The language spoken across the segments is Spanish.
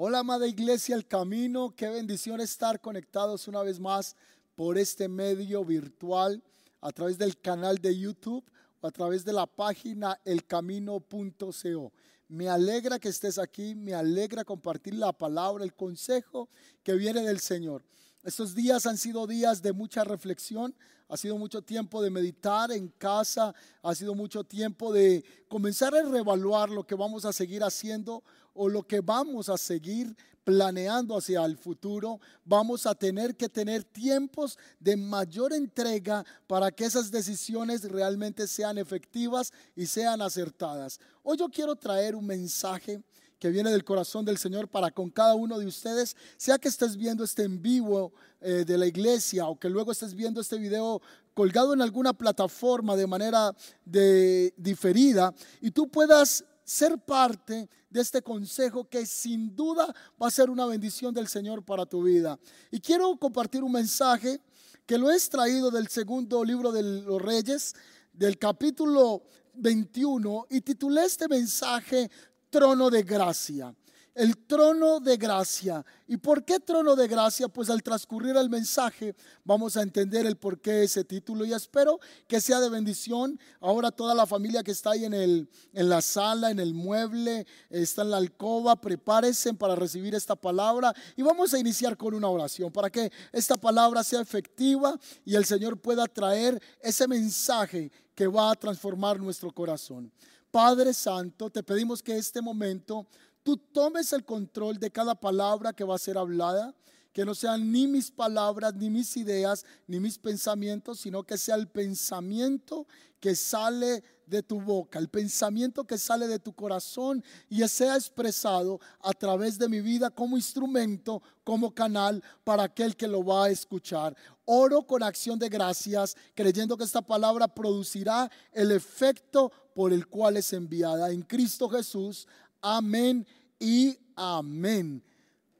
Hola, amada iglesia, el camino. Qué bendición estar conectados una vez más por este medio virtual a través del canal de YouTube o a través de la página elcamino.co. Me alegra que estés aquí, me alegra compartir la palabra, el consejo que viene del Señor. Estos días han sido días de mucha reflexión, ha sido mucho tiempo de meditar en casa, ha sido mucho tiempo de comenzar a reevaluar lo que vamos a seguir haciendo o lo que vamos a seguir planeando hacia el futuro, vamos a tener que tener tiempos de mayor entrega para que esas decisiones realmente sean efectivas y sean acertadas. Hoy yo quiero traer un mensaje que viene del corazón del Señor para con cada uno de ustedes, sea que estés viendo este en vivo eh, de la iglesia o que luego estés viendo este video colgado en alguna plataforma de manera de, diferida y tú puedas ser parte de este consejo que sin duda va a ser una bendición del Señor para tu vida. Y quiero compartir un mensaje que lo he extraído del segundo libro de los Reyes, del capítulo 21, y titulé este mensaje Trono de Gracia el trono de gracia. ¿Y por qué trono de gracia? Pues al transcurrir el mensaje vamos a entender el por qué ese título y espero que sea de bendición. Ahora toda la familia que está ahí en, el, en la sala, en el mueble, está en la alcoba, prepárense para recibir esta palabra y vamos a iniciar con una oración para que esta palabra sea efectiva y el Señor pueda traer ese mensaje que va a transformar nuestro corazón. Padre Santo, te pedimos que este momento tú tomes el control de cada palabra que va a ser hablada, que no sean ni mis palabras, ni mis ideas, ni mis pensamientos, sino que sea el pensamiento que sale de tu boca, el pensamiento que sale de tu corazón y sea expresado a través de mi vida como instrumento, como canal para aquel que lo va a escuchar. Oro con acción de gracias, creyendo que esta palabra producirá el efecto por el cual es enviada. En Cristo Jesús. Amén y amén.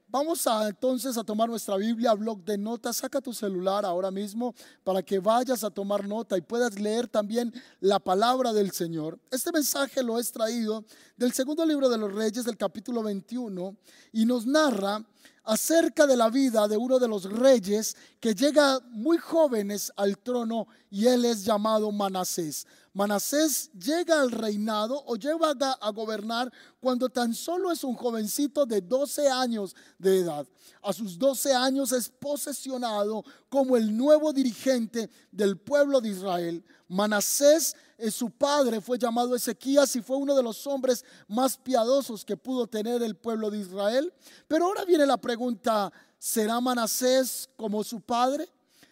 Vamos entonces a tomar nuestra Biblia, blog de notas. Saca tu celular ahora mismo para que vayas a tomar nota y puedas leer también la palabra del Señor. Este mensaje lo he extraído del segundo libro de los Reyes, del capítulo 21, y nos narra acerca de la vida de uno de los reyes que llega muy jóvenes al trono y él es llamado Manasés. Manasés llega al reinado o llega a gobernar cuando tan solo es un jovencito de 12 años de edad. A sus 12 años es posesionado como el nuevo dirigente del pueblo de Israel. Manasés su padre fue llamado Ezequías y fue uno de los hombres más piadosos que pudo tener el pueblo de Israel. Pero ahora viene la pregunta, ¿será Manasés como su padre?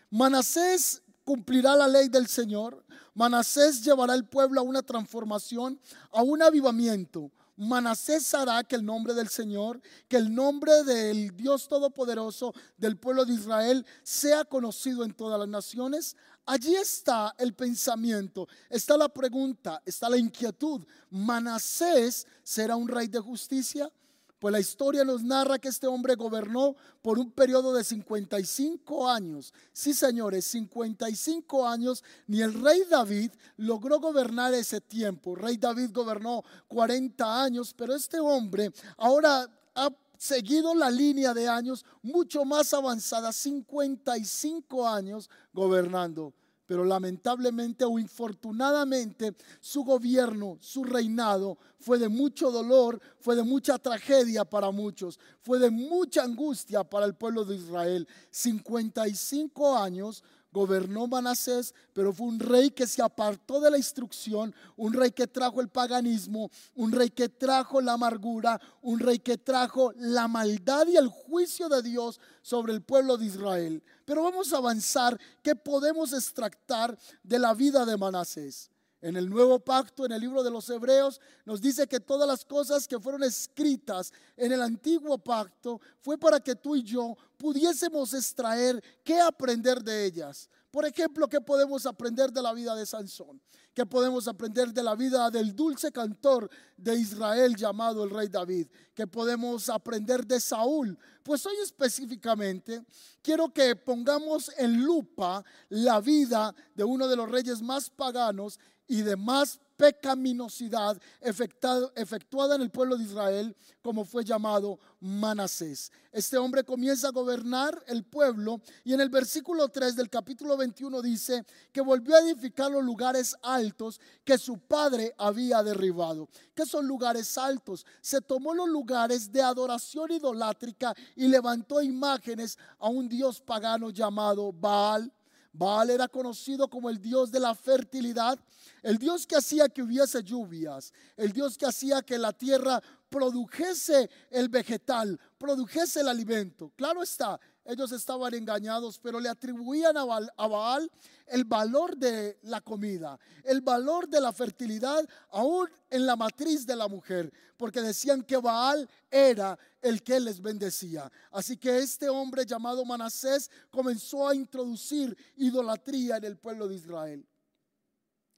Manasés cumplirá la ley del Señor. Manasés llevará al pueblo a una transformación, a un avivamiento. Manasés hará que el nombre del Señor, que el nombre del Dios Todopoderoso del pueblo de Israel sea conocido en todas las naciones. Allí está el pensamiento, está la pregunta, está la inquietud. ¿Manasés será un rey de justicia? Pues la historia nos narra que este hombre gobernó por un periodo de 55 años. Sí, señores, 55 años. Ni el rey David logró gobernar ese tiempo. Rey David gobernó 40 años, pero este hombre ahora ha seguido la línea de años mucho más avanzada, 55 años gobernando pero lamentablemente o infortunadamente su gobierno, su reinado fue de mucho dolor, fue de mucha tragedia para muchos, fue de mucha angustia para el pueblo de Israel. 55 años gobernó Manasés, pero fue un rey que se apartó de la instrucción, un rey que trajo el paganismo, un rey que trajo la amargura, un rey que trajo la maldad y el juicio de Dios sobre el pueblo de Israel. Pero vamos a avanzar, ¿qué podemos extractar de la vida de Manasés? En el nuevo pacto, en el libro de los Hebreos, nos dice que todas las cosas que fueron escritas en el antiguo pacto fue para que tú y yo pudiésemos extraer qué aprender de ellas. Por ejemplo, ¿qué podemos aprender de la vida de Sansón? ¿Qué podemos aprender de la vida del dulce cantor de Israel llamado el rey David? ¿Qué podemos aprender de Saúl? Pues hoy específicamente quiero que pongamos en lupa la vida de uno de los reyes más paganos y de más pecaminosidad efectuada en el pueblo de Israel, como fue llamado Manasés. Este hombre comienza a gobernar el pueblo y en el versículo 3 del capítulo 21 dice que volvió a edificar los lugares altos que su padre había derribado. ¿Qué son lugares altos? Se tomó los lugares de adoración idolátrica y levantó imágenes a un dios pagano llamado Baal Baal era conocido como el dios de la fertilidad, el dios que hacía que hubiese lluvias, el dios que hacía que la tierra produjese el vegetal, produjese el alimento. Claro está, ellos estaban engañados, pero le atribuían a Baal, el valor de la comida, el valor de la fertilidad, aún en la matriz de la mujer, porque decían que Baal era el que les bendecía. Así que este hombre llamado Manasés comenzó a introducir idolatría en el pueblo de Israel.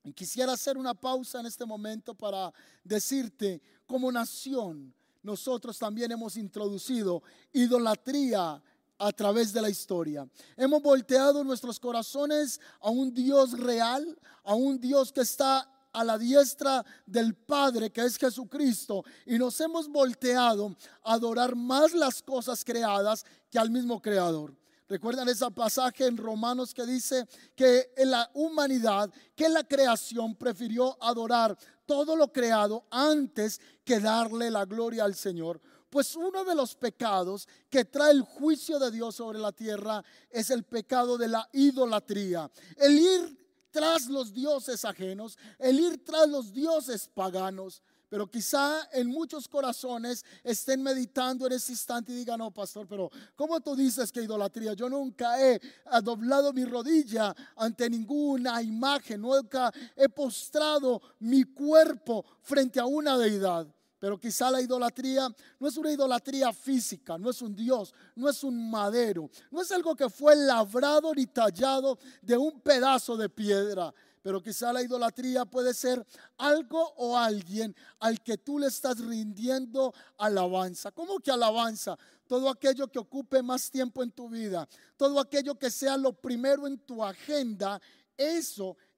Y quisiera hacer una pausa en este momento para decirte, como nación, nosotros también hemos introducido idolatría a través de la historia. Hemos volteado nuestros corazones a un Dios real, a un Dios que está a la diestra del Padre, que es Jesucristo, y nos hemos volteado a adorar más las cosas creadas que al mismo Creador. ¿Recuerdan ese pasaje en Romanos que dice que en la humanidad, que la creación prefirió adorar todo lo creado antes que darle la gloria al Señor? Pues uno de los pecados que trae el juicio de Dios sobre la tierra es el pecado de la idolatría. El ir tras los dioses ajenos, el ir tras los dioses paganos. Pero quizá en muchos corazones estén meditando en ese instante y digan, no, pastor, pero ¿cómo tú dices que idolatría? Yo nunca he doblado mi rodilla ante ninguna imagen, nunca he postrado mi cuerpo frente a una deidad. Pero quizá la idolatría no es una idolatría física, no es un dios, no es un madero, no es algo que fue labrado ni tallado de un pedazo de piedra. Pero quizá la idolatría puede ser algo o alguien al que tú le estás rindiendo alabanza. ¿Cómo que alabanza? Todo aquello que ocupe más tiempo en tu vida, todo aquello que sea lo primero en tu agenda, eso es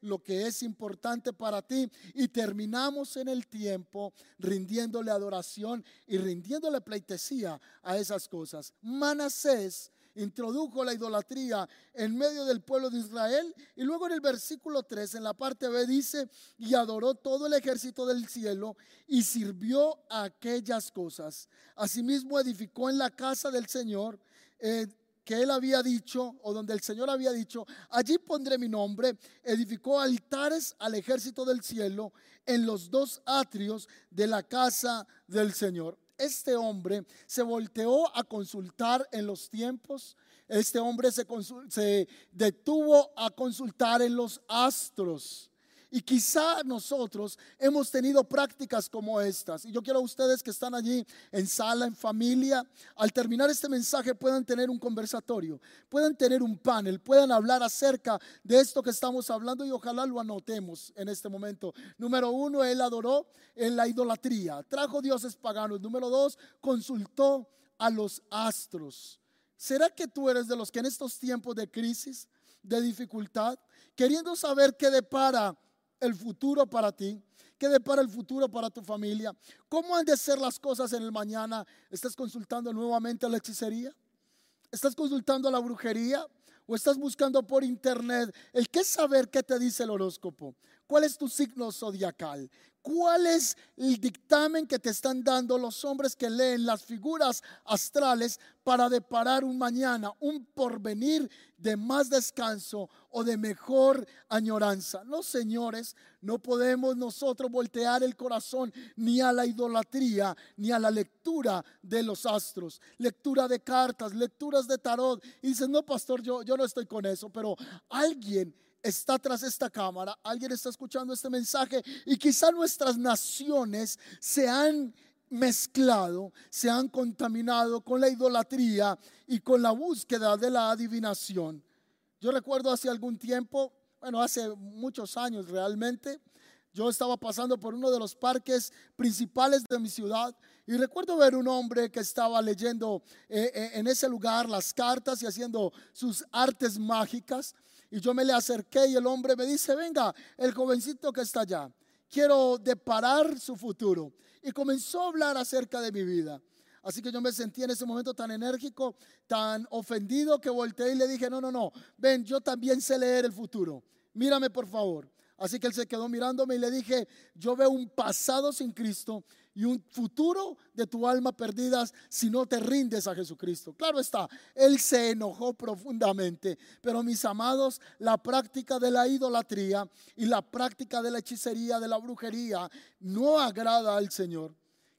lo que es importante para ti. Y terminamos en el tiempo rindiéndole adoración y rindiéndole pleitesía a esas cosas. Manasés introdujo la idolatría en medio del pueblo de Israel. Y luego en el versículo 3, en la parte B, dice, y adoró todo el ejército del cielo y sirvió a aquellas cosas. Asimismo edificó en la casa del Señor. Eh, que él había dicho, o donde el Señor había dicho, allí pondré mi nombre, edificó altares al ejército del cielo en los dos atrios de la casa del Señor. Este hombre se volteó a consultar en los tiempos, este hombre se, se detuvo a consultar en los astros. Y quizá nosotros hemos tenido prácticas como estas. Y yo quiero a ustedes que están allí en sala, en familia, al terminar este mensaje puedan tener un conversatorio, puedan tener un panel, puedan hablar acerca de esto que estamos hablando y ojalá lo anotemos en este momento. Número uno, él adoró en la idolatría, trajo dioses paganos. Número dos, consultó a los astros. ¿Será que tú eres de los que en estos tiempos de crisis, de dificultad, queriendo saber qué depara el futuro para ti? ¿Qué depara el futuro para tu familia? ¿Cómo han de ser las cosas en el mañana? ¿Estás consultando nuevamente la hechicería? ¿Estás consultando la brujería? ¿O estás buscando por internet el qué saber qué te dice el horóscopo? ¿Cuál es tu signo zodiacal? ¿Cuál es el dictamen que te están dando los hombres que leen las figuras astrales para deparar un mañana, un porvenir de más descanso o de mejor añoranza? No, señores, no podemos nosotros voltear el corazón ni a la idolatría, ni a la lectura de los astros, lectura de cartas, lecturas de tarot. Y dices, no, pastor, yo, yo no estoy con eso, pero alguien está tras esta cámara, alguien está escuchando este mensaje y quizá nuestras naciones se han mezclado, se han contaminado con la idolatría y con la búsqueda de la adivinación. Yo recuerdo hace algún tiempo, bueno, hace muchos años realmente, yo estaba pasando por uno de los parques principales de mi ciudad y recuerdo ver un hombre que estaba leyendo eh, eh, en ese lugar las cartas y haciendo sus artes mágicas. Y yo me le acerqué y el hombre me dice, venga, el jovencito que está allá, quiero deparar su futuro. Y comenzó a hablar acerca de mi vida. Así que yo me sentí en ese momento tan enérgico, tan ofendido que volteé y le dije, no, no, no, ven, yo también sé leer el futuro. Mírame por favor. Así que él se quedó mirándome y le dije, yo veo un pasado sin Cristo y un futuro de tu alma perdidas si no te rindes a Jesucristo. Claro está, él se enojó profundamente, pero mis amados, la práctica de la idolatría y la práctica de la hechicería, de la brujería, no agrada al Señor.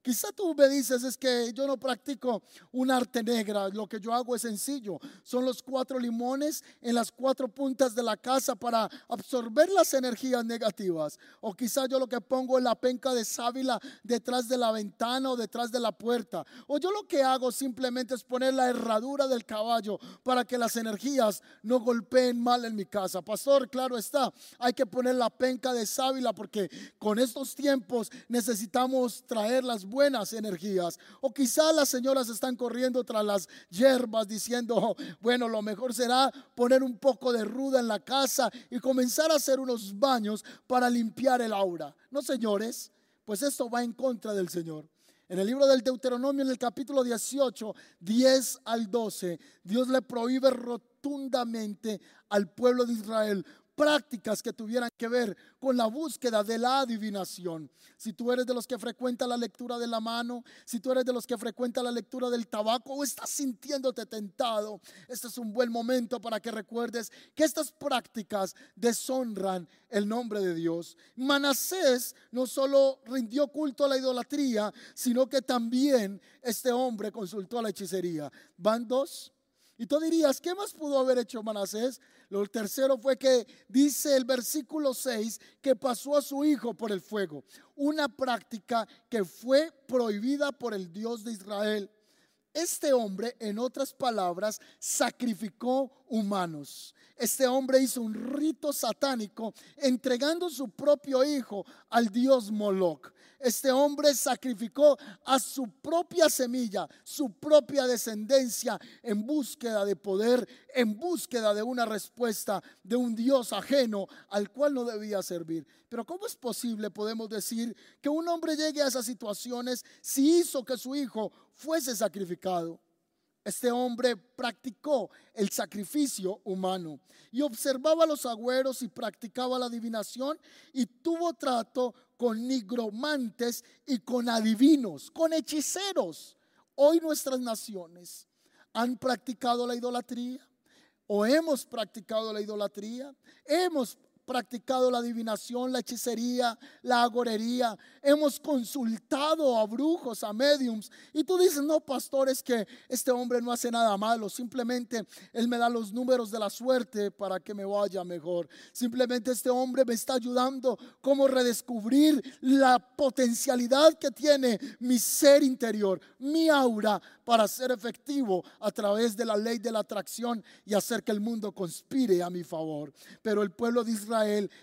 Quizá tú me dices es que yo no practico un arte negra, lo que yo hago es sencillo. Son los cuatro limones en las cuatro puntas de la casa para absorber las energías negativas. O quizá yo lo que pongo es la penca de sábila detrás de la ventana o detrás de la puerta. O yo lo que hago simplemente es poner la herradura del caballo para que las energías no golpeen mal en mi casa. Pastor, claro está, hay que poner la penca de sábila porque con estos tiempos necesitamos traer las buenas energías. O quizá las señoras están corriendo tras las hierbas diciendo, bueno, lo mejor será poner un poco de ruda en la casa y comenzar a hacer unos baños para limpiar el aura. No, señores, pues esto va en contra del Señor. En el libro del Deuteronomio, en el capítulo 18, 10 al 12, Dios le prohíbe rotundamente al pueblo de Israel prácticas que tuvieran que ver con la búsqueda de la adivinación. Si tú eres de los que frecuenta la lectura de la mano, si tú eres de los que frecuenta la lectura del tabaco o estás sintiéndote tentado, este es un buen momento para que recuerdes que estas prácticas deshonran el nombre de Dios. Manasés no solo rindió culto a la idolatría, sino que también este hombre consultó a la hechicería. Van dos. Y tú dirías, ¿qué más pudo haber hecho Manasés? Lo tercero fue que dice el versículo 6 que pasó a su hijo por el fuego. Una práctica que fue prohibida por el Dios de Israel. Este hombre, en otras palabras, sacrificó humanos. Este hombre hizo un rito satánico entregando su propio hijo al dios Moloch. Este hombre sacrificó a su propia semilla, su propia descendencia en búsqueda de poder, en búsqueda de una respuesta de un Dios ajeno al cual no debía servir. Pero ¿cómo es posible, podemos decir, que un hombre llegue a esas situaciones si hizo que su hijo fuese sacrificado? Este hombre practicó el sacrificio humano y observaba los agüeros y practicaba la adivinación y tuvo trato con nigromantes y con adivinos, con hechiceros. Hoy nuestras naciones han practicado la idolatría o hemos practicado la idolatría, hemos practicado la adivinación, la hechicería, la agorería. Hemos consultado a brujos, a mediums. Y tú dices, no, pastor, es que este hombre no hace nada malo. Simplemente él me da los números de la suerte para que me vaya mejor. Simplemente este hombre me está ayudando como redescubrir la potencialidad que tiene mi ser interior, mi aura, para ser efectivo a través de la ley de la atracción y hacer que el mundo conspire a mi favor. Pero el pueblo de Israel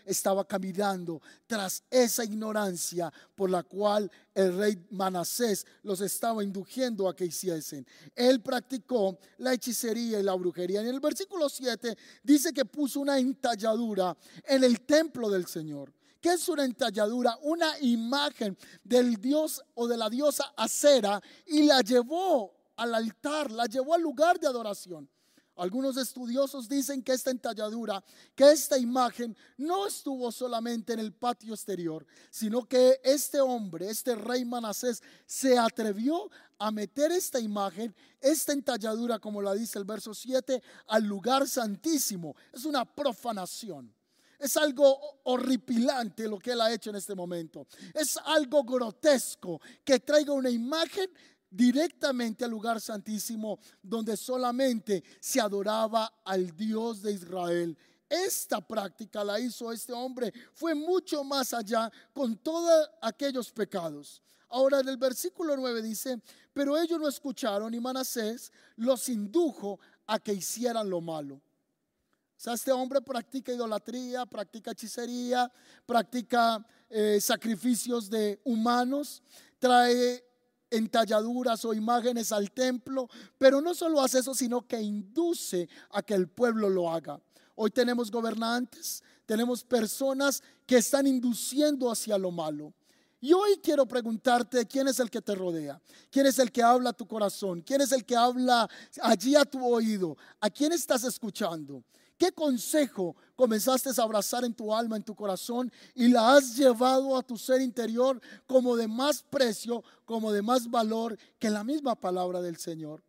estaba caminando tras esa ignorancia por la cual el rey Manasés los estaba induciendo a que hiciesen. Él practicó la hechicería y la brujería. En el versículo 7 dice que puso una entalladura en el templo del Señor. ¿Qué es una entalladura? Una imagen del dios o de la diosa acera y la llevó al altar, la llevó al lugar de adoración. Algunos estudiosos dicen que esta entalladura, que esta imagen no estuvo solamente en el patio exterior, sino que este hombre, este rey Manasés, se atrevió a meter esta imagen, esta entalladura, como la dice el verso 7, al lugar santísimo. Es una profanación. Es algo horripilante lo que él ha hecho en este momento. Es algo grotesco que traiga una imagen directamente al lugar santísimo donde solamente se adoraba al Dios de Israel. Esta práctica la hizo este hombre, fue mucho más allá con todos aquellos pecados. Ahora en el versículo 9 dice, pero ellos no escucharon y Manasés los indujo a que hicieran lo malo. O sea, este hombre practica idolatría, practica hechicería, practica eh, sacrificios de humanos, trae entalladuras o imágenes al templo, pero no solo hace eso, sino que induce a que el pueblo lo haga. Hoy tenemos gobernantes, tenemos personas que están induciendo hacia lo malo. Y hoy quiero preguntarte quién es el que te rodea, quién es el que habla a tu corazón, quién es el que habla allí a tu oído, a quién estás escuchando. ¿Qué consejo comenzaste a abrazar en tu alma, en tu corazón y la has llevado a tu ser interior como de más precio, como de más valor que la misma palabra del Señor?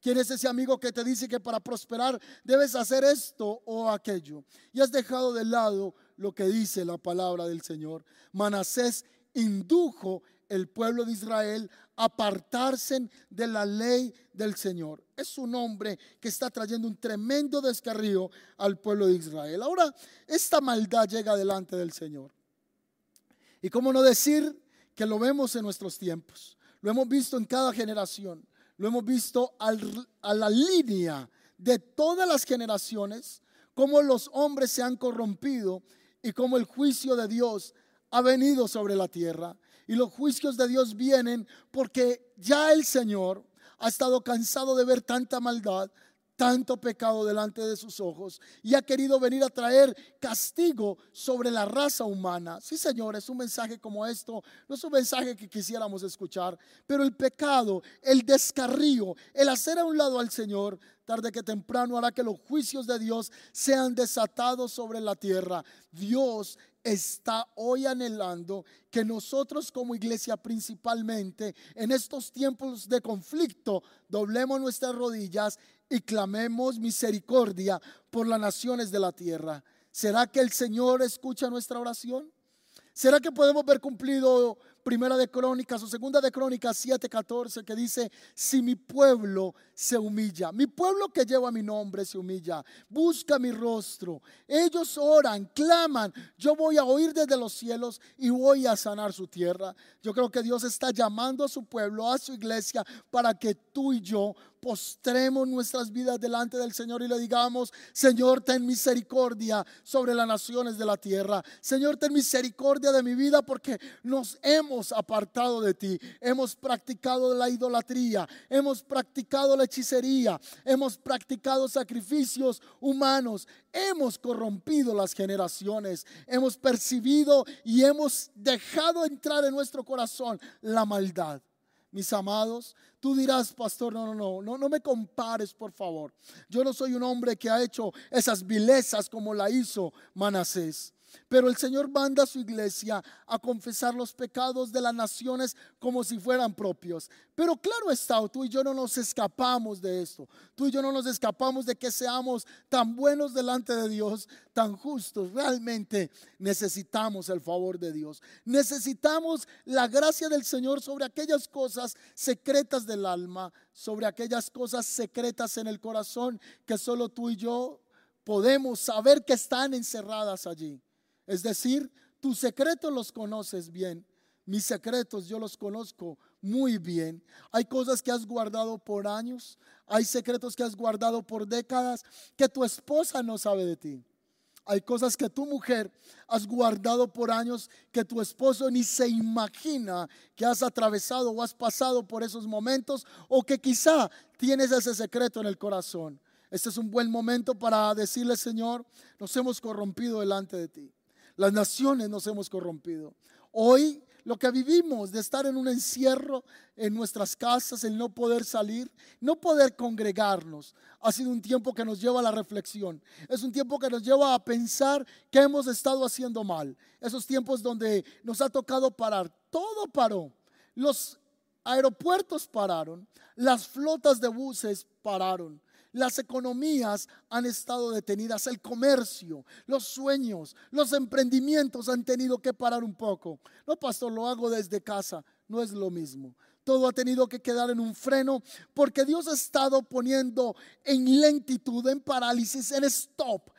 ¿Quién es ese amigo que te dice que para prosperar debes hacer esto o aquello? Y has dejado de lado lo que dice la palabra del Señor. Manasés indujo el pueblo de Israel apartarse de la ley del Señor. Es un hombre que está trayendo un tremendo descarrío al pueblo de Israel. Ahora, esta maldad llega delante del Señor. Y cómo no decir que lo vemos en nuestros tiempos. Lo hemos visto en cada generación. Lo hemos visto a la línea de todas las generaciones, cómo los hombres se han corrompido y cómo el juicio de Dios ha venido sobre la tierra. Y los juicios de Dios vienen porque ya el Señor ha estado cansado de ver tanta maldad, tanto pecado delante de sus ojos y ha querido venir a traer castigo sobre la raza humana. Sí, Señor, es un mensaje como esto, no es un mensaje que quisiéramos escuchar, pero el pecado, el descarrío, el hacer a un lado al Señor, tarde que temprano hará que los juicios de Dios sean desatados sobre la tierra. Dios está hoy anhelando que nosotros como iglesia principalmente en estos tiempos de conflicto doblemos nuestras rodillas y clamemos misericordia por las naciones de la tierra. ¿Será que el Señor escucha nuestra oración? ¿Será que podemos ver cumplido primera de Crónicas o segunda de Crónicas 7:14 que dice, si mi pueblo se humilla, mi pueblo que lleva mi nombre se humilla, busca mi rostro, ellos oran, claman, yo voy a oír desde los cielos y voy a sanar su tierra. Yo creo que Dios está llamando a su pueblo, a su iglesia, para que tú y yo postremos nuestras vidas delante del Señor y le digamos, Señor, ten misericordia sobre las naciones de la tierra. Señor, ten misericordia de mi vida porque nos hemos apartado de ti. Hemos practicado la idolatría, hemos practicado la hechicería, hemos practicado sacrificios humanos, hemos corrompido las generaciones, hemos percibido y hemos dejado entrar en nuestro corazón la maldad mis amados. Tú dirás, pastor, no, no, no, no, no me compares, por favor. Yo no soy un hombre que ha hecho esas vilezas como la hizo Manasés. Pero el Señor manda a su iglesia a confesar los pecados de las naciones como si fueran propios. Pero claro está, tú y yo no nos escapamos de esto. Tú y yo no nos escapamos de que seamos tan buenos delante de Dios, tan justos. Realmente necesitamos el favor de Dios. Necesitamos la gracia del Señor sobre aquellas cosas secretas del alma, sobre aquellas cosas secretas en el corazón que solo tú y yo podemos saber que están encerradas allí. Es decir, tus secretos los conoces bien. Mis secretos yo los conozco muy bien. Hay cosas que has guardado por años. Hay secretos que has guardado por décadas que tu esposa no sabe de ti. Hay cosas que tu mujer has guardado por años que tu esposo ni se imagina que has atravesado o has pasado por esos momentos o que quizá tienes ese secreto en el corazón. Este es un buen momento para decirle, Señor, nos hemos corrompido delante de ti. Las naciones nos hemos corrompido. Hoy lo que vivimos de estar en un encierro en nuestras casas, el no poder salir, no poder congregarnos, ha sido un tiempo que nos lleva a la reflexión. Es un tiempo que nos lleva a pensar que hemos estado haciendo mal. Esos tiempos donde nos ha tocado parar. Todo paró. Los aeropuertos pararon. Las flotas de buses pararon. Las economías han estado detenidas, el comercio, los sueños, los emprendimientos han tenido que parar un poco. No, pastor, lo hago desde casa, no es lo mismo. Todo ha tenido que quedar en un freno porque Dios ha estado poniendo en lentitud, en parálisis, en stop,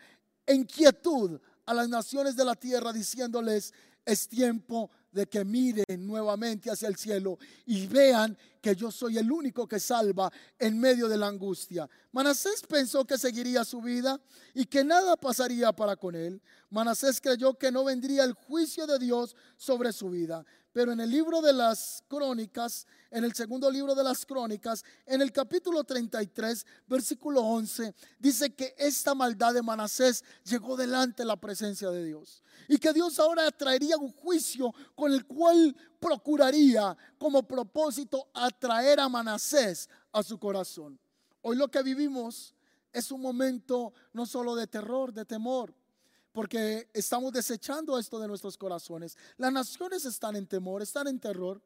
en quietud a las naciones de la tierra diciéndoles, es tiempo de que miren nuevamente hacia el cielo y vean que yo soy el único que salva en medio de la angustia. Manasés pensó que seguiría su vida y que nada pasaría para con él. Manasés creyó que no vendría el juicio de Dios sobre su vida. Pero en el libro de las crónicas, en el segundo libro de las crónicas, en el capítulo 33, versículo 11, dice que esta maldad de Manasés llegó delante de la presencia de Dios. Y que Dios ahora traería un juicio con el cual procuraría como propósito atraer a Manasés a su corazón. Hoy lo que vivimos es un momento no solo de terror, de temor, porque estamos desechando esto de nuestros corazones. Las naciones están en temor, están en terror,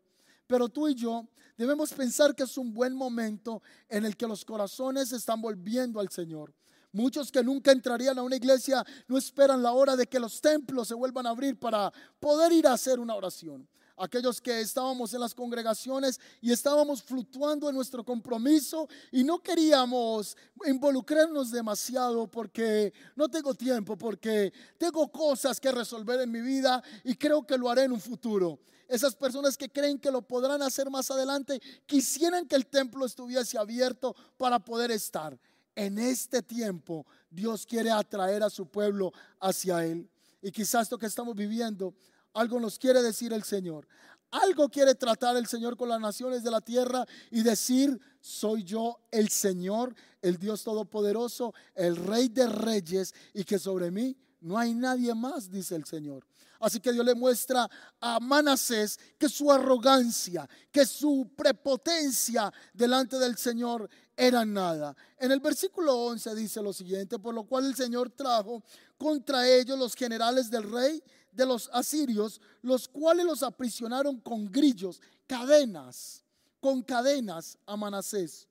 pero tú y yo debemos pensar que es un buen momento en el que los corazones están volviendo al Señor. Muchos que nunca entrarían a una iglesia no esperan la hora de que los templos se vuelvan a abrir para poder ir a hacer una oración aquellos que estábamos en las congregaciones y estábamos fluctuando en nuestro compromiso y no queríamos involucrarnos demasiado porque no tengo tiempo, porque tengo cosas que resolver en mi vida y creo que lo haré en un futuro. Esas personas que creen que lo podrán hacer más adelante quisieran que el templo estuviese abierto para poder estar. En este tiempo Dios quiere atraer a su pueblo hacia Él. Y quizás esto que estamos viviendo algo nos quiere decir el Señor. Algo quiere tratar el Señor con las naciones de la tierra y decir, soy yo el Señor, el Dios Todopoderoso, el Rey de Reyes y que sobre mí no hay nadie más, dice el Señor. Así que Dios le muestra a Manasés que su arrogancia, que su prepotencia delante del Señor era nada. En el versículo 11 dice lo siguiente, por lo cual el Señor trajo contra ellos los generales del rey de los asirios, los cuales los aprisionaron con grillos, cadenas, con cadenas a Manasés.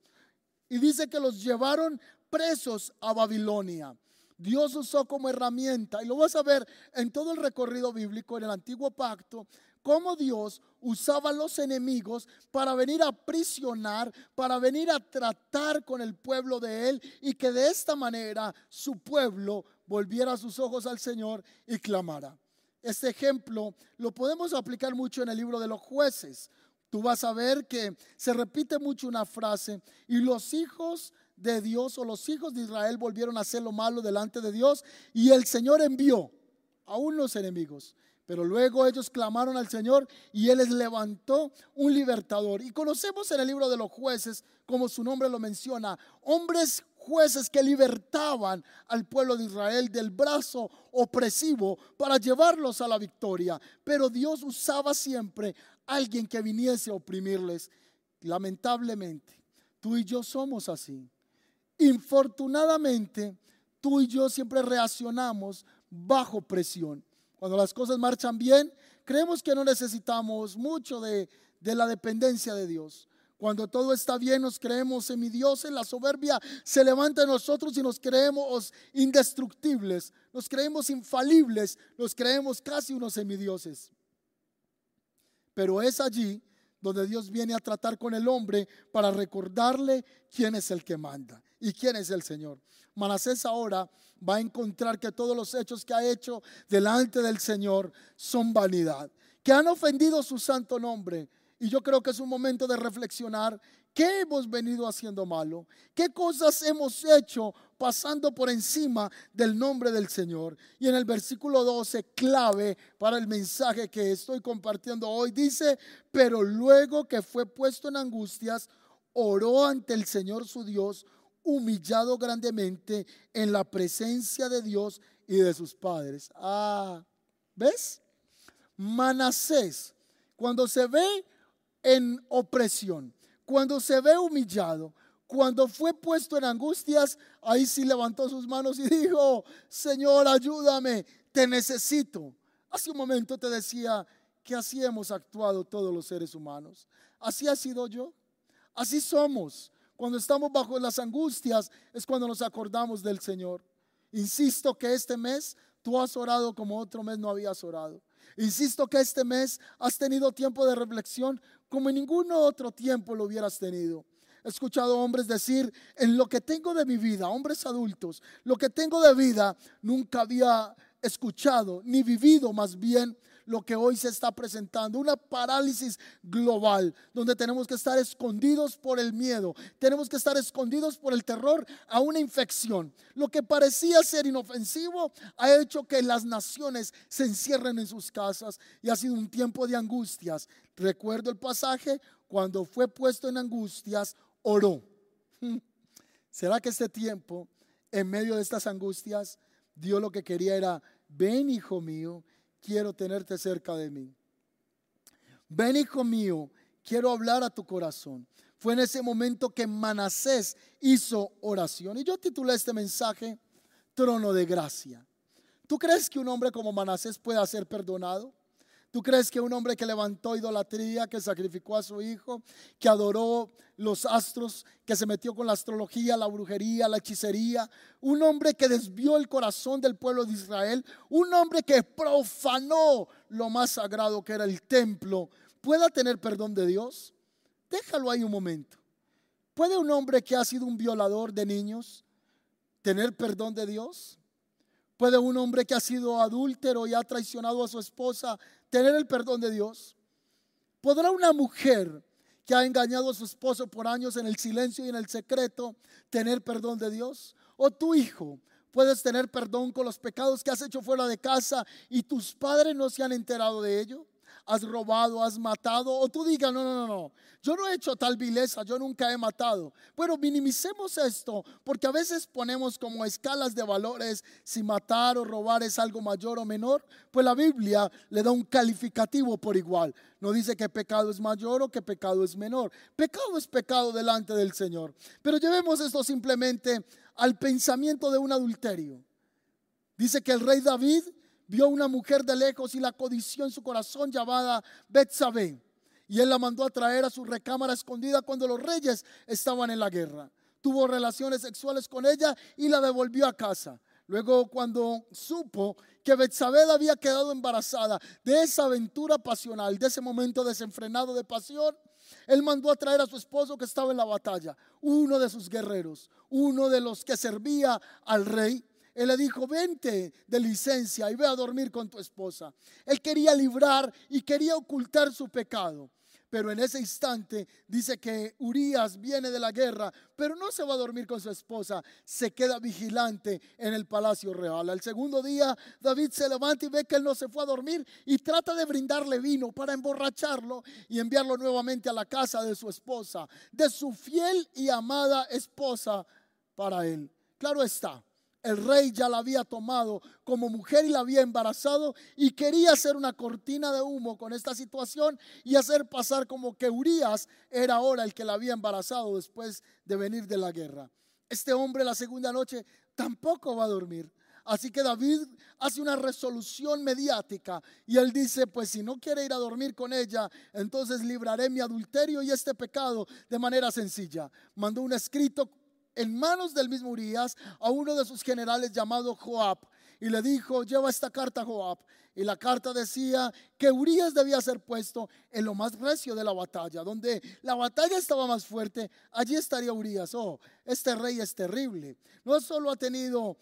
Y dice que los llevaron presos a Babilonia. Dios usó como herramienta, y lo vas a ver en todo el recorrido bíblico en el antiguo pacto, cómo Dios usaba a los enemigos para venir a aprisionar, para venir a tratar con el pueblo de él y que de esta manera su pueblo volviera sus ojos al Señor y clamara. Este ejemplo lo podemos aplicar mucho en el libro de los jueces. Tú vas a ver que se repite mucho una frase y los hijos de Dios o los hijos de Israel volvieron a hacer lo malo delante de Dios y el Señor envió a unos enemigos. Pero luego ellos clamaron al Señor y Él les levantó un libertador. Y conocemos en el libro de los jueces, como su nombre lo menciona, hombres jueces que libertaban al pueblo de Israel del brazo opresivo para llevarlos a la victoria. Pero Dios usaba siempre alguien que viniese a oprimirles. Lamentablemente, tú y yo somos así. Infortunadamente, tú y yo siempre reaccionamos bajo presión. Cuando las cosas marchan bien, creemos que no necesitamos mucho de, de la dependencia de Dios. Cuando todo está bien, nos creemos semidioses, la soberbia se levanta en nosotros y nos creemos indestructibles, nos creemos infalibles, nos creemos casi unos semidioses. Pero es allí donde Dios viene a tratar con el hombre para recordarle quién es el que manda y quién es el Señor. Manasés ahora va a encontrar que todos los hechos que ha hecho delante del Señor son vanidad, que han ofendido su santo nombre y yo creo que es un momento de reflexionar qué hemos venido haciendo malo, qué cosas hemos hecho pasando por encima del nombre del Señor. Y en el versículo 12, clave para el mensaje que estoy compartiendo hoy, dice, pero luego que fue puesto en angustias, oró ante el Señor su Dios, humillado grandemente en la presencia de Dios y de sus padres. Ah, ¿ves? Manasés, cuando se ve en opresión, cuando se ve humillado, cuando fue puesto en angustias, ahí sí levantó sus manos y dijo, Señor, ayúdame, te necesito. Hace un momento te decía que así hemos actuado todos los seres humanos. Así ha sido yo. Así somos. Cuando estamos bajo las angustias es cuando nos acordamos del Señor. Insisto que este mes tú has orado como otro mes no habías orado. Insisto que este mes has tenido tiempo de reflexión como en ningún otro tiempo lo hubieras tenido. He escuchado hombres decir, en lo que tengo de mi vida, hombres adultos, lo que tengo de vida, nunca había escuchado ni vivido más bien lo que hoy se está presentando, una parálisis global, donde tenemos que estar escondidos por el miedo, tenemos que estar escondidos por el terror a una infección. Lo que parecía ser inofensivo ha hecho que las naciones se encierren en sus casas y ha sido un tiempo de angustias. Recuerdo el pasaje, cuando fue puesto en angustias, oró. ¿Será que este tiempo, en medio de estas angustias, Dios lo que quería era, ven hijo mío, quiero tenerte cerca de mí. Ven hijo mío, quiero hablar a tu corazón. Fue en ese momento que Manasés hizo oración. Y yo titulé este mensaje, Trono de Gracia. ¿Tú crees que un hombre como Manasés pueda ser perdonado? ¿Tú crees que un hombre que levantó idolatría, que sacrificó a su hijo, que adoró los astros, que se metió con la astrología, la brujería, la hechicería, un hombre que desvió el corazón del pueblo de Israel, un hombre que profanó lo más sagrado que era el templo, pueda tener perdón de Dios? Déjalo ahí un momento. ¿Puede un hombre que ha sido un violador de niños tener perdón de Dios? ¿Puede un hombre que ha sido adúltero y ha traicionado a su esposa tener el perdón de Dios? ¿Podrá una mujer que ha engañado a su esposo por años en el silencio y en el secreto tener perdón de Dios? ¿O tu hijo puedes tener perdón con los pecados que has hecho fuera de casa y tus padres no se han enterado de ello? Has robado, has matado, o tú digas, no, no, no, no, yo no he hecho tal vileza, yo nunca he matado. Bueno, minimicemos esto, porque a veces ponemos como escalas de valores si matar o robar es algo mayor o menor, pues la Biblia le da un calificativo por igual. No dice que pecado es mayor o que pecado es menor. Pecado es pecado delante del Señor. Pero llevemos esto simplemente al pensamiento de un adulterio. Dice que el rey David vio una mujer de lejos y la codició en su corazón llamada Betsabé. Y él la mandó a traer a su recámara escondida cuando los reyes estaban en la guerra. Tuvo relaciones sexuales con ella y la devolvió a casa. Luego cuando supo que Betsabé había quedado embarazada de esa aventura pasional, de ese momento desenfrenado de pasión, él mandó a traer a su esposo que estaba en la batalla, uno de sus guerreros, uno de los que servía al rey él le dijo, vente de licencia y ve a dormir con tu esposa. Él quería librar y quería ocultar su pecado. Pero en ese instante dice que Urias viene de la guerra, pero no se va a dormir con su esposa, se queda vigilante en el palacio real. Al segundo día David se levanta y ve que él no se fue a dormir y trata de brindarle vino para emborracharlo y enviarlo nuevamente a la casa de su esposa, de su fiel y amada esposa para él. Claro está, el rey ya la había tomado como mujer y la había embarazado y quería hacer una cortina de humo con esta situación y hacer pasar como que Urias era ahora el que la había embarazado después de venir de la guerra. Este hombre la segunda noche tampoco va a dormir. Así que David hace una resolución mediática y él dice, pues si no quiere ir a dormir con ella, entonces libraré mi adulterio y este pecado de manera sencilla. Mandó un escrito en manos del mismo Urias a uno de sus generales llamado Joab y le dijo, lleva esta carta a Joab. Y la carta decía que Urias debía ser puesto en lo más recio de la batalla, donde la batalla estaba más fuerte, allí estaría Urias. Oh, este rey es terrible. No solo ha tenido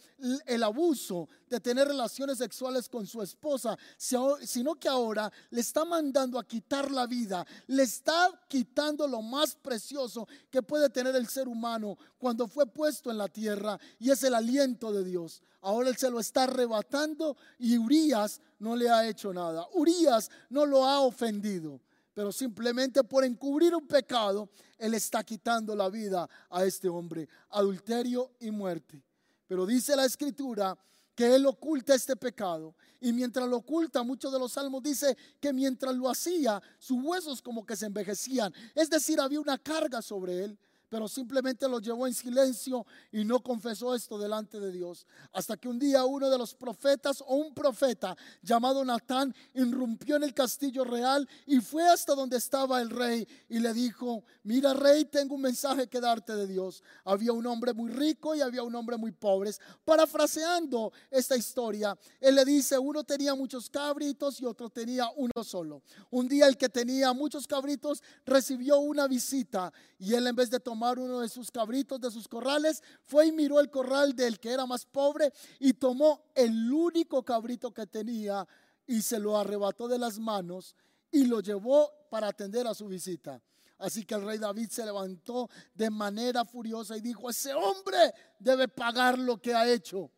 el abuso de tener relaciones sexuales con su esposa, sino que ahora le está mandando a quitar la vida, le está quitando lo más precioso que puede tener el ser humano cuando fue puesto en la tierra, y es el aliento de Dios. Ahora él se lo está arrebatando y Urias no le ha hecho nada. Urias no lo ha ofendido, pero simplemente por encubrir un pecado, él está quitando la vida a este hombre, adulterio y muerte. Pero dice la escritura que él oculta este pecado y mientras lo oculta, muchos de los salmos dice que mientras lo hacía, sus huesos como que se envejecían, es decir, había una carga sobre él pero simplemente lo llevó en silencio y no confesó esto delante de Dios. Hasta que un día uno de los profetas o un profeta llamado Natán irrumpió en el castillo real y fue hasta donde estaba el rey y le dijo, mira rey, tengo un mensaje que darte de Dios. Había un hombre muy rico y había un hombre muy pobre. Parafraseando esta historia, él le dice, uno tenía muchos cabritos y otro tenía uno solo. Un día el que tenía muchos cabritos recibió una visita y él en vez de tomar uno de sus cabritos de sus corrales, fue y miró el corral del que era más pobre y tomó el único cabrito que tenía y se lo arrebató de las manos y lo llevó para atender a su visita. Así que el rey David se levantó de manera furiosa y dijo, ese hombre debe pagar lo que ha hecho.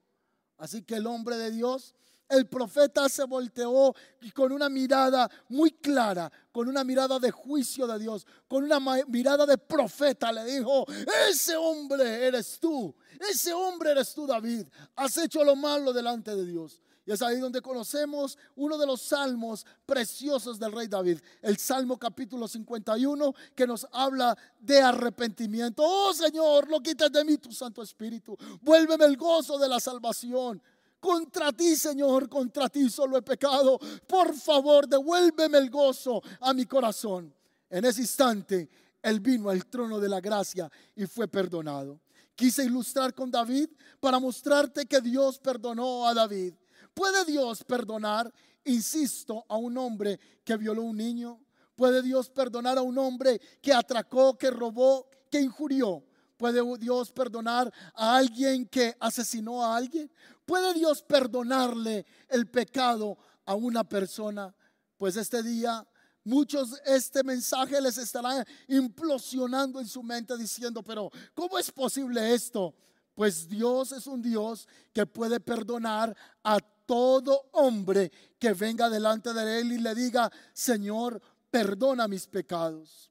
Así que el hombre de Dios, el profeta se volteó y con una mirada muy clara, con una mirada de juicio de Dios, con una mirada de profeta, le dijo, ese hombre eres tú, ese hombre eres tú David, has hecho lo malo delante de Dios. Y es ahí donde conocemos uno de los salmos preciosos del rey David, el Salmo capítulo 51, que nos habla de arrepentimiento. Oh Señor, no quites de mí tu Santo Espíritu, vuélveme el gozo de la salvación. Contra ti, Señor, contra ti solo he pecado. Por favor, devuélveme el gozo a mi corazón. En ese instante, él vino al trono de la gracia y fue perdonado. Quise ilustrar con David para mostrarte que Dios perdonó a David. ¿Puede Dios perdonar, insisto, a un hombre que violó a un niño? ¿Puede Dios perdonar a un hombre que atracó, que robó, que injurió? ¿Puede Dios perdonar a alguien que asesinó a alguien? ¿Puede Dios perdonarle el pecado a una persona? Pues este día muchos este mensaje les estará implosionando en su mente diciendo, pero ¿cómo es posible esto? Pues Dios es un Dios que puede perdonar a todo hombre que venga delante de Él y le diga, Señor, perdona mis pecados.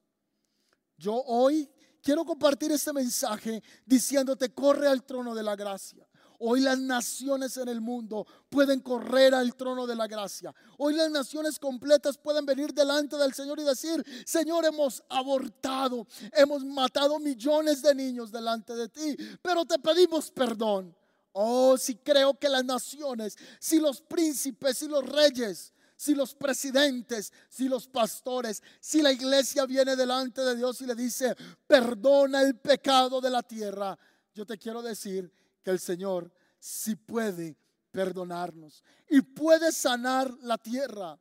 Yo hoy quiero compartir este mensaje diciéndote, corre al trono de la gracia. Hoy las naciones en el mundo pueden correr al trono de la gracia. Hoy las naciones completas pueden venir delante del Señor y decir, Señor, hemos abortado, hemos matado millones de niños delante de ti, pero te pedimos perdón. Oh, si creo que las naciones, si los príncipes, si los reyes, si los presidentes, si los pastores, si la iglesia viene delante de Dios y le dice, perdona el pecado de la tierra, yo te quiero decir que el Señor sí puede perdonarnos y puede sanar la tierra.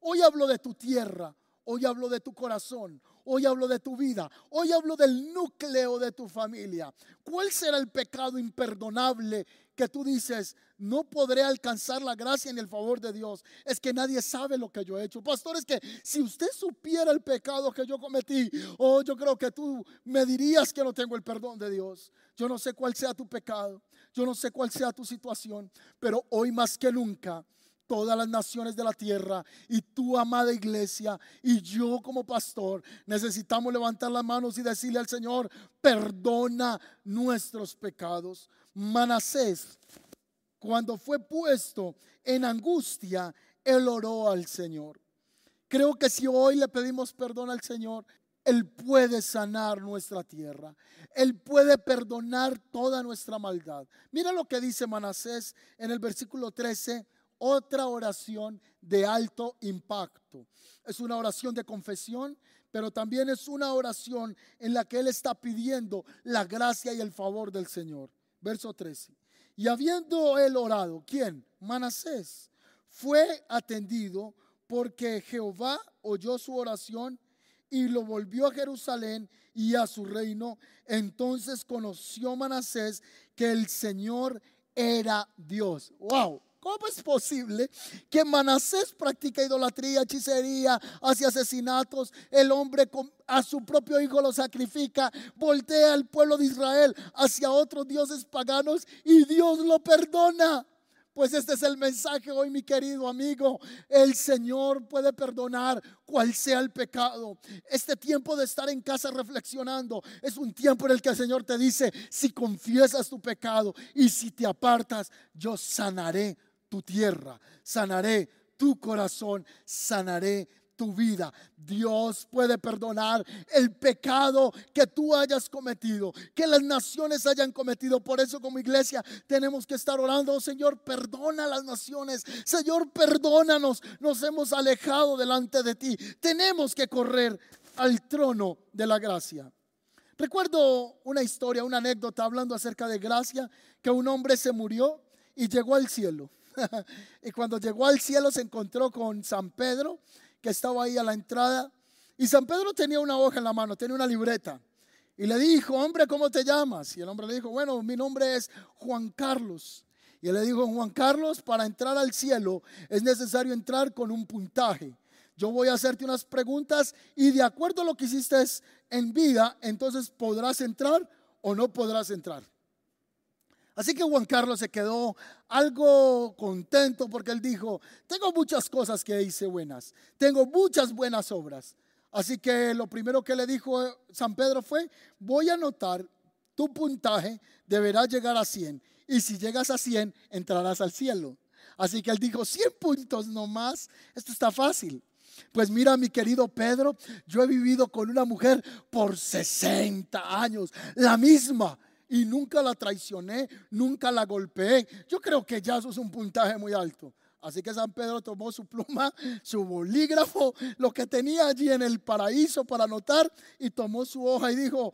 Hoy hablo de tu tierra, hoy hablo de tu corazón, hoy hablo de tu vida, hoy hablo del núcleo de tu familia. ¿Cuál será el pecado imperdonable que tú dices, no podré alcanzar la gracia ni el favor de Dios. Es que nadie sabe lo que yo he hecho. Pastor, es que si usted supiera el pecado que yo cometí, oh, yo creo que tú me dirías que no tengo el perdón de Dios. Yo no sé cuál sea tu pecado, yo no sé cuál sea tu situación, pero hoy más que nunca todas las naciones de la tierra y tu amada iglesia y yo como pastor necesitamos levantar las manos y decirle al Señor, perdona nuestros pecados. Manasés, cuando fue puesto en angustia, él oró al Señor. Creo que si hoy le pedimos perdón al Señor, Él puede sanar nuestra tierra. Él puede perdonar toda nuestra maldad. Mira lo que dice Manasés en el versículo 13, otra oración de alto impacto. Es una oración de confesión, pero también es una oración en la que Él está pidiendo la gracia y el favor del Señor. Verso 13. Y habiendo él orado, ¿quién? Manasés, fue atendido porque Jehová oyó su oración y lo volvió a Jerusalén y a su reino. Entonces conoció Manasés que el Señor era Dios. ¡Wow! ¿Cómo es posible que Manasés practica idolatría, hechicería, hace asesinatos? El hombre a su propio hijo lo sacrifica, voltea al pueblo de Israel hacia otros dioses paganos y Dios lo perdona. Pues este es el mensaje hoy, mi querido amigo. El Señor puede perdonar cual sea el pecado. Este tiempo de estar en casa reflexionando es un tiempo en el que el Señor te dice, si confiesas tu pecado y si te apartas, yo sanaré tu tierra, sanaré tu corazón, sanaré tu vida. Dios puede perdonar el pecado que tú hayas cometido, que las naciones hayan cometido. Por eso como iglesia tenemos que estar orando, Señor, perdona las naciones. Señor, perdónanos. Nos hemos alejado delante de ti. Tenemos que correr al trono de la gracia. Recuerdo una historia, una anécdota hablando acerca de gracia, que un hombre se murió y llegó al cielo. y cuando llegó al cielo se encontró con San Pedro, que estaba ahí a la entrada. Y San Pedro tenía una hoja en la mano, tenía una libreta. Y le dijo, hombre, ¿cómo te llamas? Y el hombre le dijo, bueno, mi nombre es Juan Carlos. Y él le dijo, Juan Carlos, para entrar al cielo es necesario entrar con un puntaje. Yo voy a hacerte unas preguntas y de acuerdo a lo que hiciste en vida, entonces podrás entrar o no podrás entrar. Así que Juan Carlos se quedó algo contento porque él dijo, tengo muchas cosas que hice buenas, tengo muchas buenas obras. Así que lo primero que le dijo San Pedro fue, voy a anotar tu puntaje, deberá llegar a 100. Y si llegas a 100, entrarás al cielo. Así que él dijo, 100 puntos nomás, esto está fácil. Pues mira, mi querido Pedro, yo he vivido con una mujer por 60 años, la misma y nunca la traicioné, nunca la golpeé. Yo creo que ya eso es un puntaje muy alto. Así que San Pedro tomó su pluma, su bolígrafo, lo que tenía allí en el paraíso para anotar y tomó su hoja y dijo,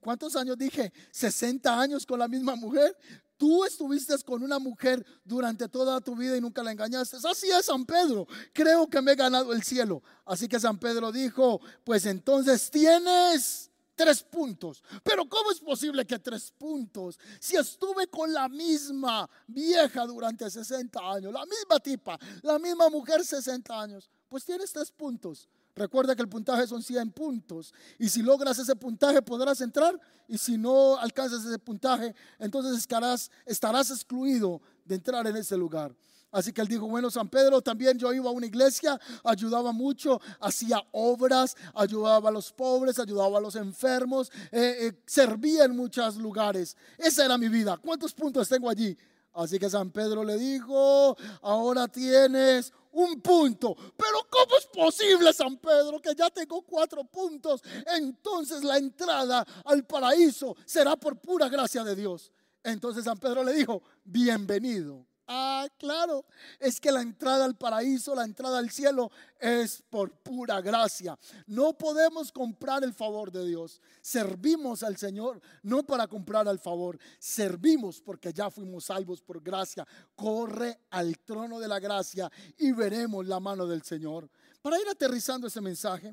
¿cuántos años dije? 60 años con la misma mujer. Tú estuviste con una mujer durante toda tu vida y nunca la engañaste. Así es San Pedro. Creo que me he ganado el cielo. Así que San Pedro dijo, pues entonces tienes tres puntos. Pero ¿cómo es posible que tres puntos? Si estuve con la misma vieja durante 60 años, la misma tipa, la misma mujer 60 años, pues tienes tres puntos. Recuerda que el puntaje son 100 puntos. Y si logras ese puntaje podrás entrar. Y si no alcanzas ese puntaje, entonces estarás, estarás excluido de entrar en ese lugar. Así que él dijo, bueno, San Pedro, también yo iba a una iglesia, ayudaba mucho, hacía obras, ayudaba a los pobres, ayudaba a los enfermos, eh, eh, servía en muchos lugares. Esa era mi vida. ¿Cuántos puntos tengo allí? Así que San Pedro le dijo, ahora tienes un punto. Pero ¿cómo es posible, San Pedro, que ya tengo cuatro puntos? Entonces la entrada al paraíso será por pura gracia de Dios. Entonces San Pedro le dijo, bienvenido Ah, claro, es que la entrada al paraíso, la entrada al cielo es por pura gracia. No podemos comprar el favor de Dios. Servimos al Señor no para comprar el favor, servimos porque ya fuimos salvos por gracia. Corre al trono de la gracia y veremos la mano del Señor. Para ir aterrizando ese mensaje,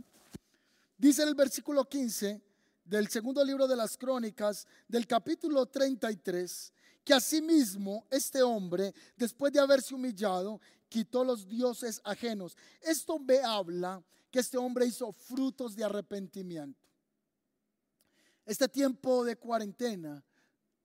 dice en el versículo 15 del segundo libro de las crónicas, del capítulo 33, que asimismo este hombre, después de haberse humillado, quitó los dioses ajenos. Esto me habla que este hombre hizo frutos de arrepentimiento. Este tiempo de cuarentena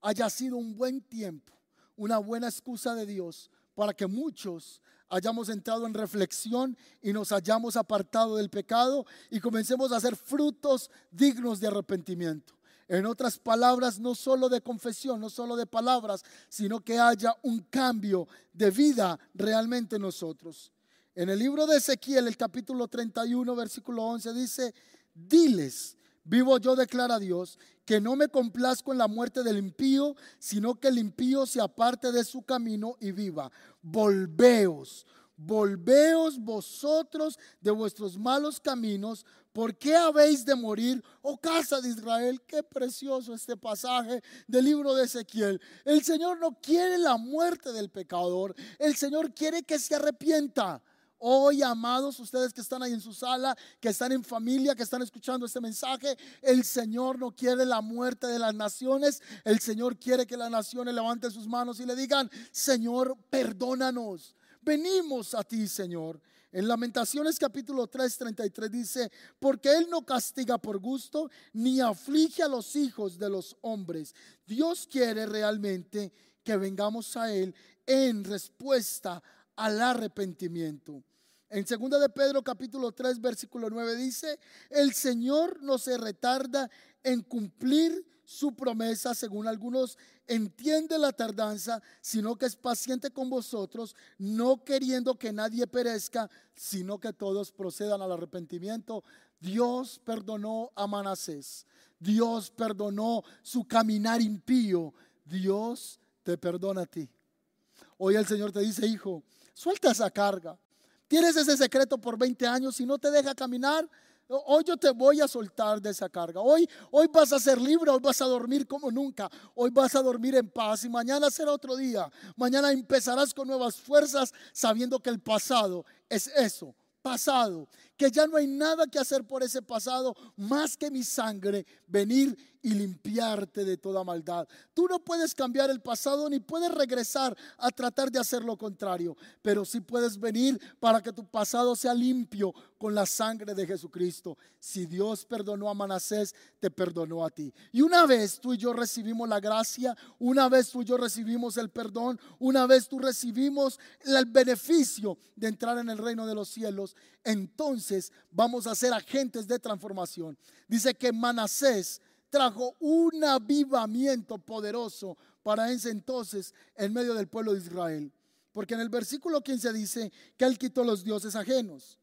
haya sido un buen tiempo, una buena excusa de Dios para que muchos hayamos entrado en reflexión y nos hayamos apartado del pecado y comencemos a hacer frutos dignos de arrepentimiento. En otras palabras, no solo de confesión, no solo de palabras, sino que haya un cambio de vida realmente en nosotros. En el libro de Ezequiel, el capítulo 31, versículo 11, dice, diles, vivo yo, declara Dios, que no me complazco en la muerte del impío, sino que el impío se aparte de su camino y viva. Volveos, volveos vosotros de vuestros malos caminos, ¿Por qué habéis de morir, oh casa de Israel? Qué precioso este pasaje del libro de Ezequiel. El Señor no quiere la muerte del pecador, el Señor quiere que se arrepienta. Hoy, amados, ustedes que están ahí en su sala, que están en familia, que están escuchando este mensaje, el Señor no quiere la muerte de las naciones. El Señor quiere que las naciones levanten sus manos y le digan, Señor, perdónanos. Venimos a ti, Señor. En Lamentaciones capítulo 3, 33 dice, porque Él no castiga por gusto ni aflige a los hijos de los hombres. Dios quiere realmente que vengamos a Él en respuesta al arrepentimiento. En 2 de Pedro capítulo 3 versículo 9 dice, el Señor no se retarda en cumplir su promesa, según algunos entiende la tardanza, sino que es paciente con vosotros, no queriendo que nadie perezca, sino que todos procedan al arrepentimiento. Dios perdonó a Manasés, Dios perdonó su caminar impío, Dios te perdona a ti. Hoy el Señor te dice, hijo, suelta esa carga. Tienes ese secreto por 20 años y no te deja caminar, Hoy yo te voy a soltar de esa carga. Hoy, hoy vas a ser libre, hoy vas a dormir como nunca. Hoy vas a dormir en paz y mañana será otro día. Mañana empezarás con nuevas fuerzas sabiendo que el pasado es eso, pasado. Que ya no hay nada que hacer por ese pasado más que mi sangre venir y limpiarte de toda maldad. Tú no puedes cambiar el pasado ni puedes regresar a tratar de hacer lo contrario, pero sí puedes venir para que tu pasado sea limpio con la sangre de Jesucristo. Si Dios perdonó a Manasés, te perdonó a ti. Y una vez tú y yo recibimos la gracia, una vez tú y yo recibimos el perdón, una vez tú recibimos el beneficio de entrar en el reino de los cielos, entonces vamos a ser agentes de transformación. Dice que Manasés trajo un avivamiento poderoso para ese entonces en medio del pueblo de Israel. Porque en el versículo 15 dice que él quitó los dioses ajenos.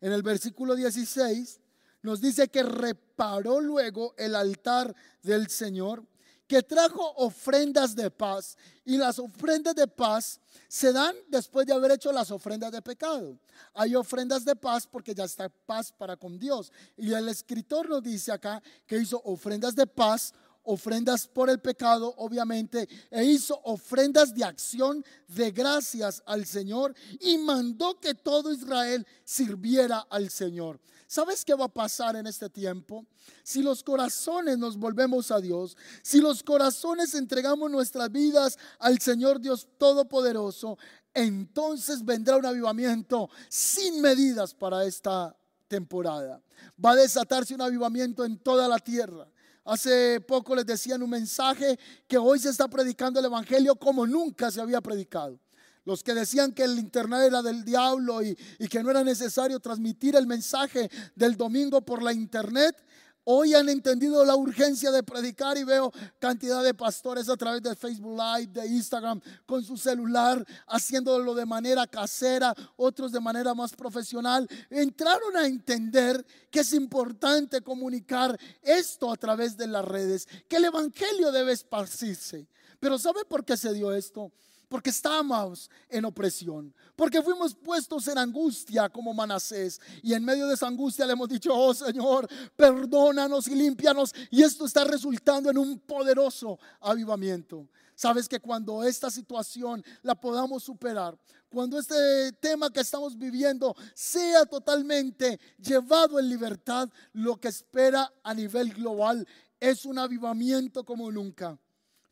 En el versículo 16 nos dice que reparó luego el altar del Señor que trajo ofrendas de paz. Y las ofrendas de paz se dan después de haber hecho las ofrendas de pecado. Hay ofrendas de paz porque ya está paz para con Dios. Y el escritor nos dice acá que hizo ofrendas de paz, ofrendas por el pecado, obviamente, e hizo ofrendas de acción de gracias al Señor y mandó que todo Israel sirviera al Señor. ¿Sabes qué va a pasar en este tiempo? Si los corazones nos volvemos a Dios, si los corazones entregamos nuestras vidas al Señor Dios Todopoderoso, entonces vendrá un avivamiento sin medidas para esta temporada. Va a desatarse un avivamiento en toda la tierra. Hace poco les decía en un mensaje que hoy se está predicando el Evangelio como nunca se había predicado. Los que decían que el internet era del diablo y, que no era necesario transmitir el mensaje del domingo por la internet, Hoy han entendido la urgencia de predicar y veo cantidad de pastores a través de Facebook Live, de Instagram, con su celular, haciéndolo de manera casera, otros de manera más profesional. Entraron a entender que es importante comunicar esto a través de las redes, que el Evangelio debe esparcirse. Pero ¿sabe por qué se dio esto? Porque estábamos en opresión, porque fuimos puestos en angustia como Manasés. Y en medio de esa angustia le hemos dicho, oh Señor, perdónanos y límpianos. Y esto está resultando en un poderoso avivamiento. Sabes que cuando esta situación la podamos superar, cuando este tema que estamos viviendo sea totalmente llevado en libertad, lo que espera a nivel global es un avivamiento como nunca.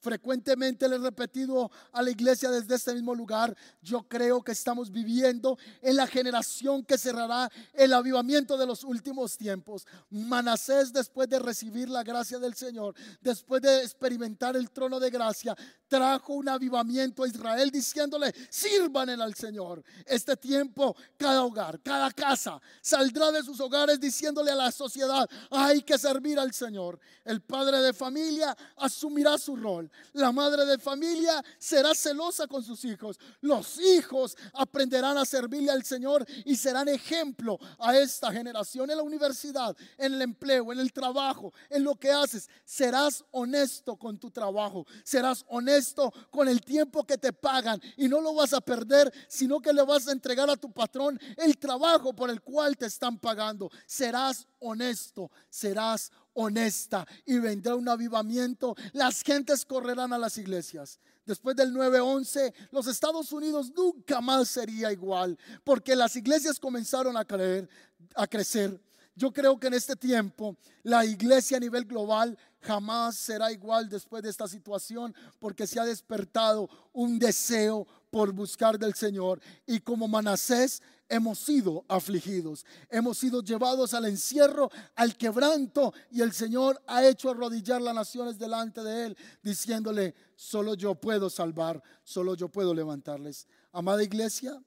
Frecuentemente le he repetido a la iglesia desde este mismo lugar, yo creo que estamos viviendo en la generación que cerrará el avivamiento de los últimos tiempos. Manasés después de recibir la gracia del Señor, después de experimentar el trono de gracia, trajo un avivamiento a Israel diciéndole, sirvan al Señor. Este tiempo, cada hogar, cada casa saldrá de sus hogares diciéndole a la sociedad, hay que servir al Señor. El padre de familia asumirá su rol. La madre de familia será celosa con sus hijos. Los hijos aprenderán a servirle al Señor y serán ejemplo a esta generación en la universidad, en el empleo, en el trabajo, en lo que haces. Serás honesto con tu trabajo. Serás honesto con el tiempo que te pagan y no lo vas a perder, sino que le vas a entregar a tu patrón el trabajo por el cual te están pagando. Serás honesto, serás honesta y vendrá un avivamiento. Las gentes correrán a las iglesias. Después del 9-11, los Estados Unidos nunca más sería igual, porque las iglesias comenzaron a, creer, a crecer. Yo creo que en este tiempo la iglesia a nivel global jamás será igual después de esta situación, porque se ha despertado un deseo por buscar del Señor. Y como Manasés hemos sido afligidos, hemos sido llevados al encierro, al quebranto, y el Señor ha hecho arrodillar las naciones delante de Él, diciéndole, solo yo puedo salvar, solo yo puedo levantarles. Amada iglesia,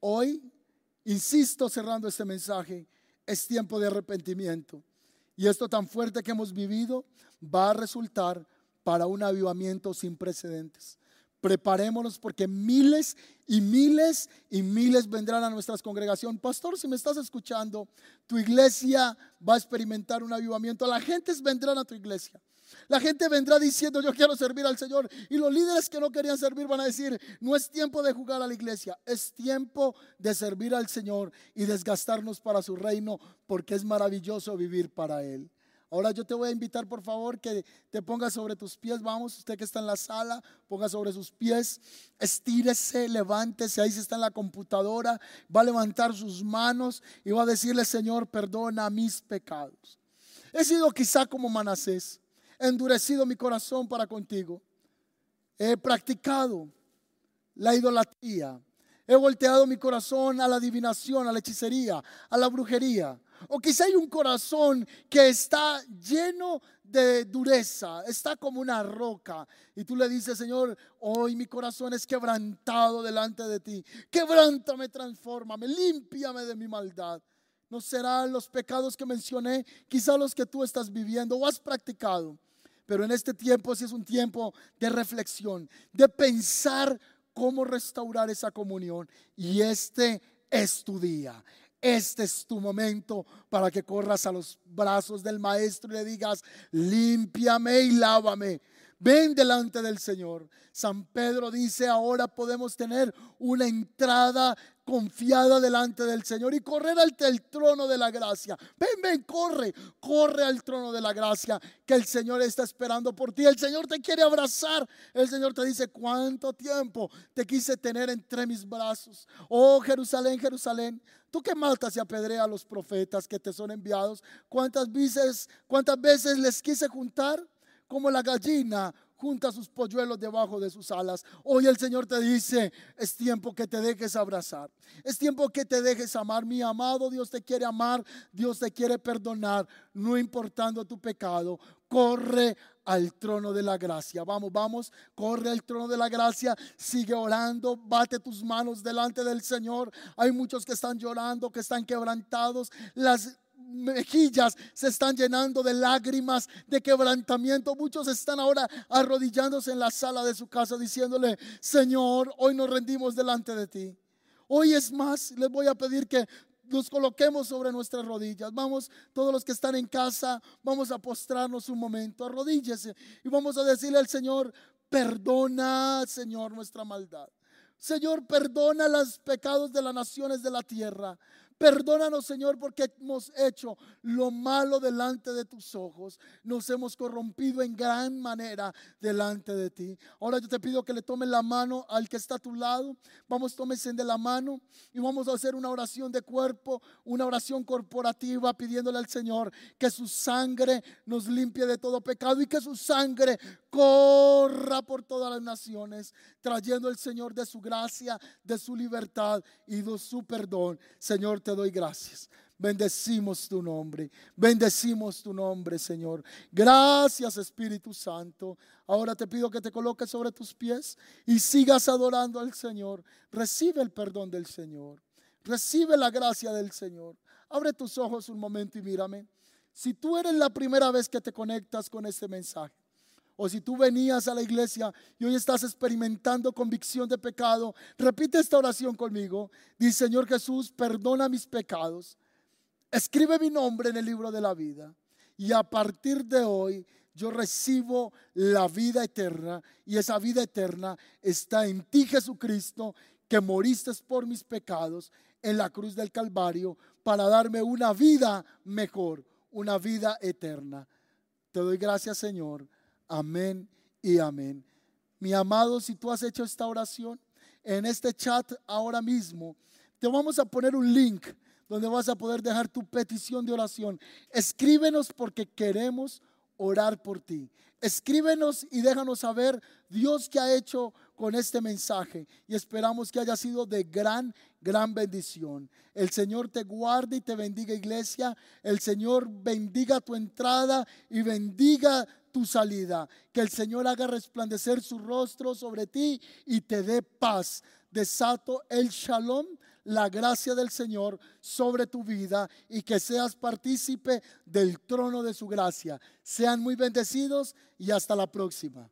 hoy, insisto cerrando este mensaje, es tiempo de arrepentimiento. Y esto tan fuerte que hemos vivido va a resultar para un avivamiento sin precedentes. Preparémonos porque miles y miles y miles vendrán a nuestras congregaciones. Pastor, si me estás escuchando, tu iglesia va a experimentar un avivamiento. La gente vendrán a tu iglesia. La gente vendrá diciendo, yo quiero servir al Señor. Y los líderes que no querían servir van a decir, no es tiempo de jugar a la iglesia, es tiempo de servir al Señor y desgastarnos para su reino, porque es maravilloso vivir para Él. Ahora yo te voy a invitar, por favor, que te pongas sobre tus pies. Vamos, usted que está en la sala, ponga sobre sus pies, estírese, levántese. Ahí se está en la computadora, va a levantar sus manos y va a decirle, Señor, perdona mis pecados. He sido quizá como Manasés. endurecido mi corazón para contigo. He practicado la idolatría. He volteado mi corazón a la adivinación, a la hechicería, a la brujería. O quizá hay un corazón que está lleno de dureza, está como una roca. Y tú le dices, Señor, hoy mi corazón es quebrantado delante de ti. Quebrántame, transfórmame, límpiame de mi maldad. No serán los pecados que mencioné, quizá los que tú estás viviendo o has practicado. Pero en este tiempo sí es un tiempo de reflexión, de pensar cómo restaurar esa comunión. Y este es tu día. Este es tu momento para que corras a los brazos del Maestro y le digas, límpiame y lávame. Ven delante del Señor. San Pedro dice, ahora podemos tener una entrada confiada delante del Señor y correr el trono de la gracia. Ven, ven, corre, corre al trono de la gracia que el Señor está esperando por ti. El Señor te quiere abrazar. El Señor te dice, ¿cuánto tiempo te quise tener entre mis brazos? Oh Jerusalén, Jerusalén, tú que matas y apedreas a los profetas que te son enviados, ¿cuántas veces, cuántas veces les quise juntar? Como la gallina junta sus polluelos debajo de sus alas. Hoy el Señor te dice, es tiempo que te dejes abrazar. Es tiempo que te dejes amar. Mi amado, Dios te quiere amar, Dios te quiere perdonar, no importando tu pecado. Corre al trono de la gracia. Vamos, vamos, corre al trono de la gracia, sigue orando, bate tus manos delante del Señor. Hay muchos que están llorando, que están quebrantados. Las mejillas se están llenando de lágrimas, de quebrantamiento. Muchos están ahora arrodillándose en la sala de su casa diciéndole, Señor, hoy nos rendimos delante de ti. Hoy es más, les voy a pedir que nos coloquemos sobre nuestras rodillas. Vamos, todos los que están en casa, vamos a postrarnos un momento, arrodíllese y vamos a decirle al Señor, perdona, Señor, nuestra maldad. Señor, perdona los pecados de las naciones de la tierra. Perdónanos, Señor, porque hemos hecho lo malo delante de tus ojos. Nos hemos corrompido en gran manera delante de ti. Ahora yo te pido que le tomes la mano al que está a tu lado. Vamos, tómense de la mano y vamos a hacer una oración de cuerpo, una oración corporativa pidiéndole al Señor que su sangre nos limpie de todo pecado y que su sangre corra por todas las naciones, trayendo el Señor de su gracia, de su libertad y de su perdón. Señor, te doy gracias. Bendecimos tu nombre, bendecimos tu nombre, Señor. Gracias, Espíritu Santo. Ahora te pido que te coloques sobre tus pies y sigas adorando al Señor. Recibe el perdón del Señor. Recibe la gracia del Señor. Abre tus ojos un momento y mírame. Si tú eres la primera vez que te conectas con este mensaje, o si tú venías a la iglesia y hoy estás experimentando convicción de pecado, repite esta oración conmigo. Dice, Señor Jesús, perdona mis pecados. Escribe mi nombre en el libro de la vida. Y a partir de hoy yo recibo la vida eterna. Y esa vida eterna está en ti, Jesucristo, que moriste por mis pecados en la cruz del Calvario para darme una vida mejor, una vida eterna. Te doy gracias, Señor Amén y amén. Mi amado, si tú has hecho esta oración, en este chat ahora mismo, te vamos a poner un link donde vas a poder dejar tu petición de oración. Escríbenos porque queremos orar por ti. Escríbenos y déjanos saber Dios que ha hecho con este mensaje y esperamos que haya sido de gran, gran bendición. El Señor te guarde y te bendiga iglesia. El Señor bendiga tu entrada y bendiga tu salida. Que el Señor haga resplandecer su rostro sobre ti y te dé paz. Desato el shalom, la gracia del Señor sobre tu vida y que seas partícipe del trono de su gracia. Sean muy bendecidos y hasta la próxima.